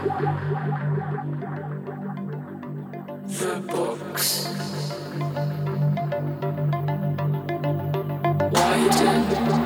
The books. Widen.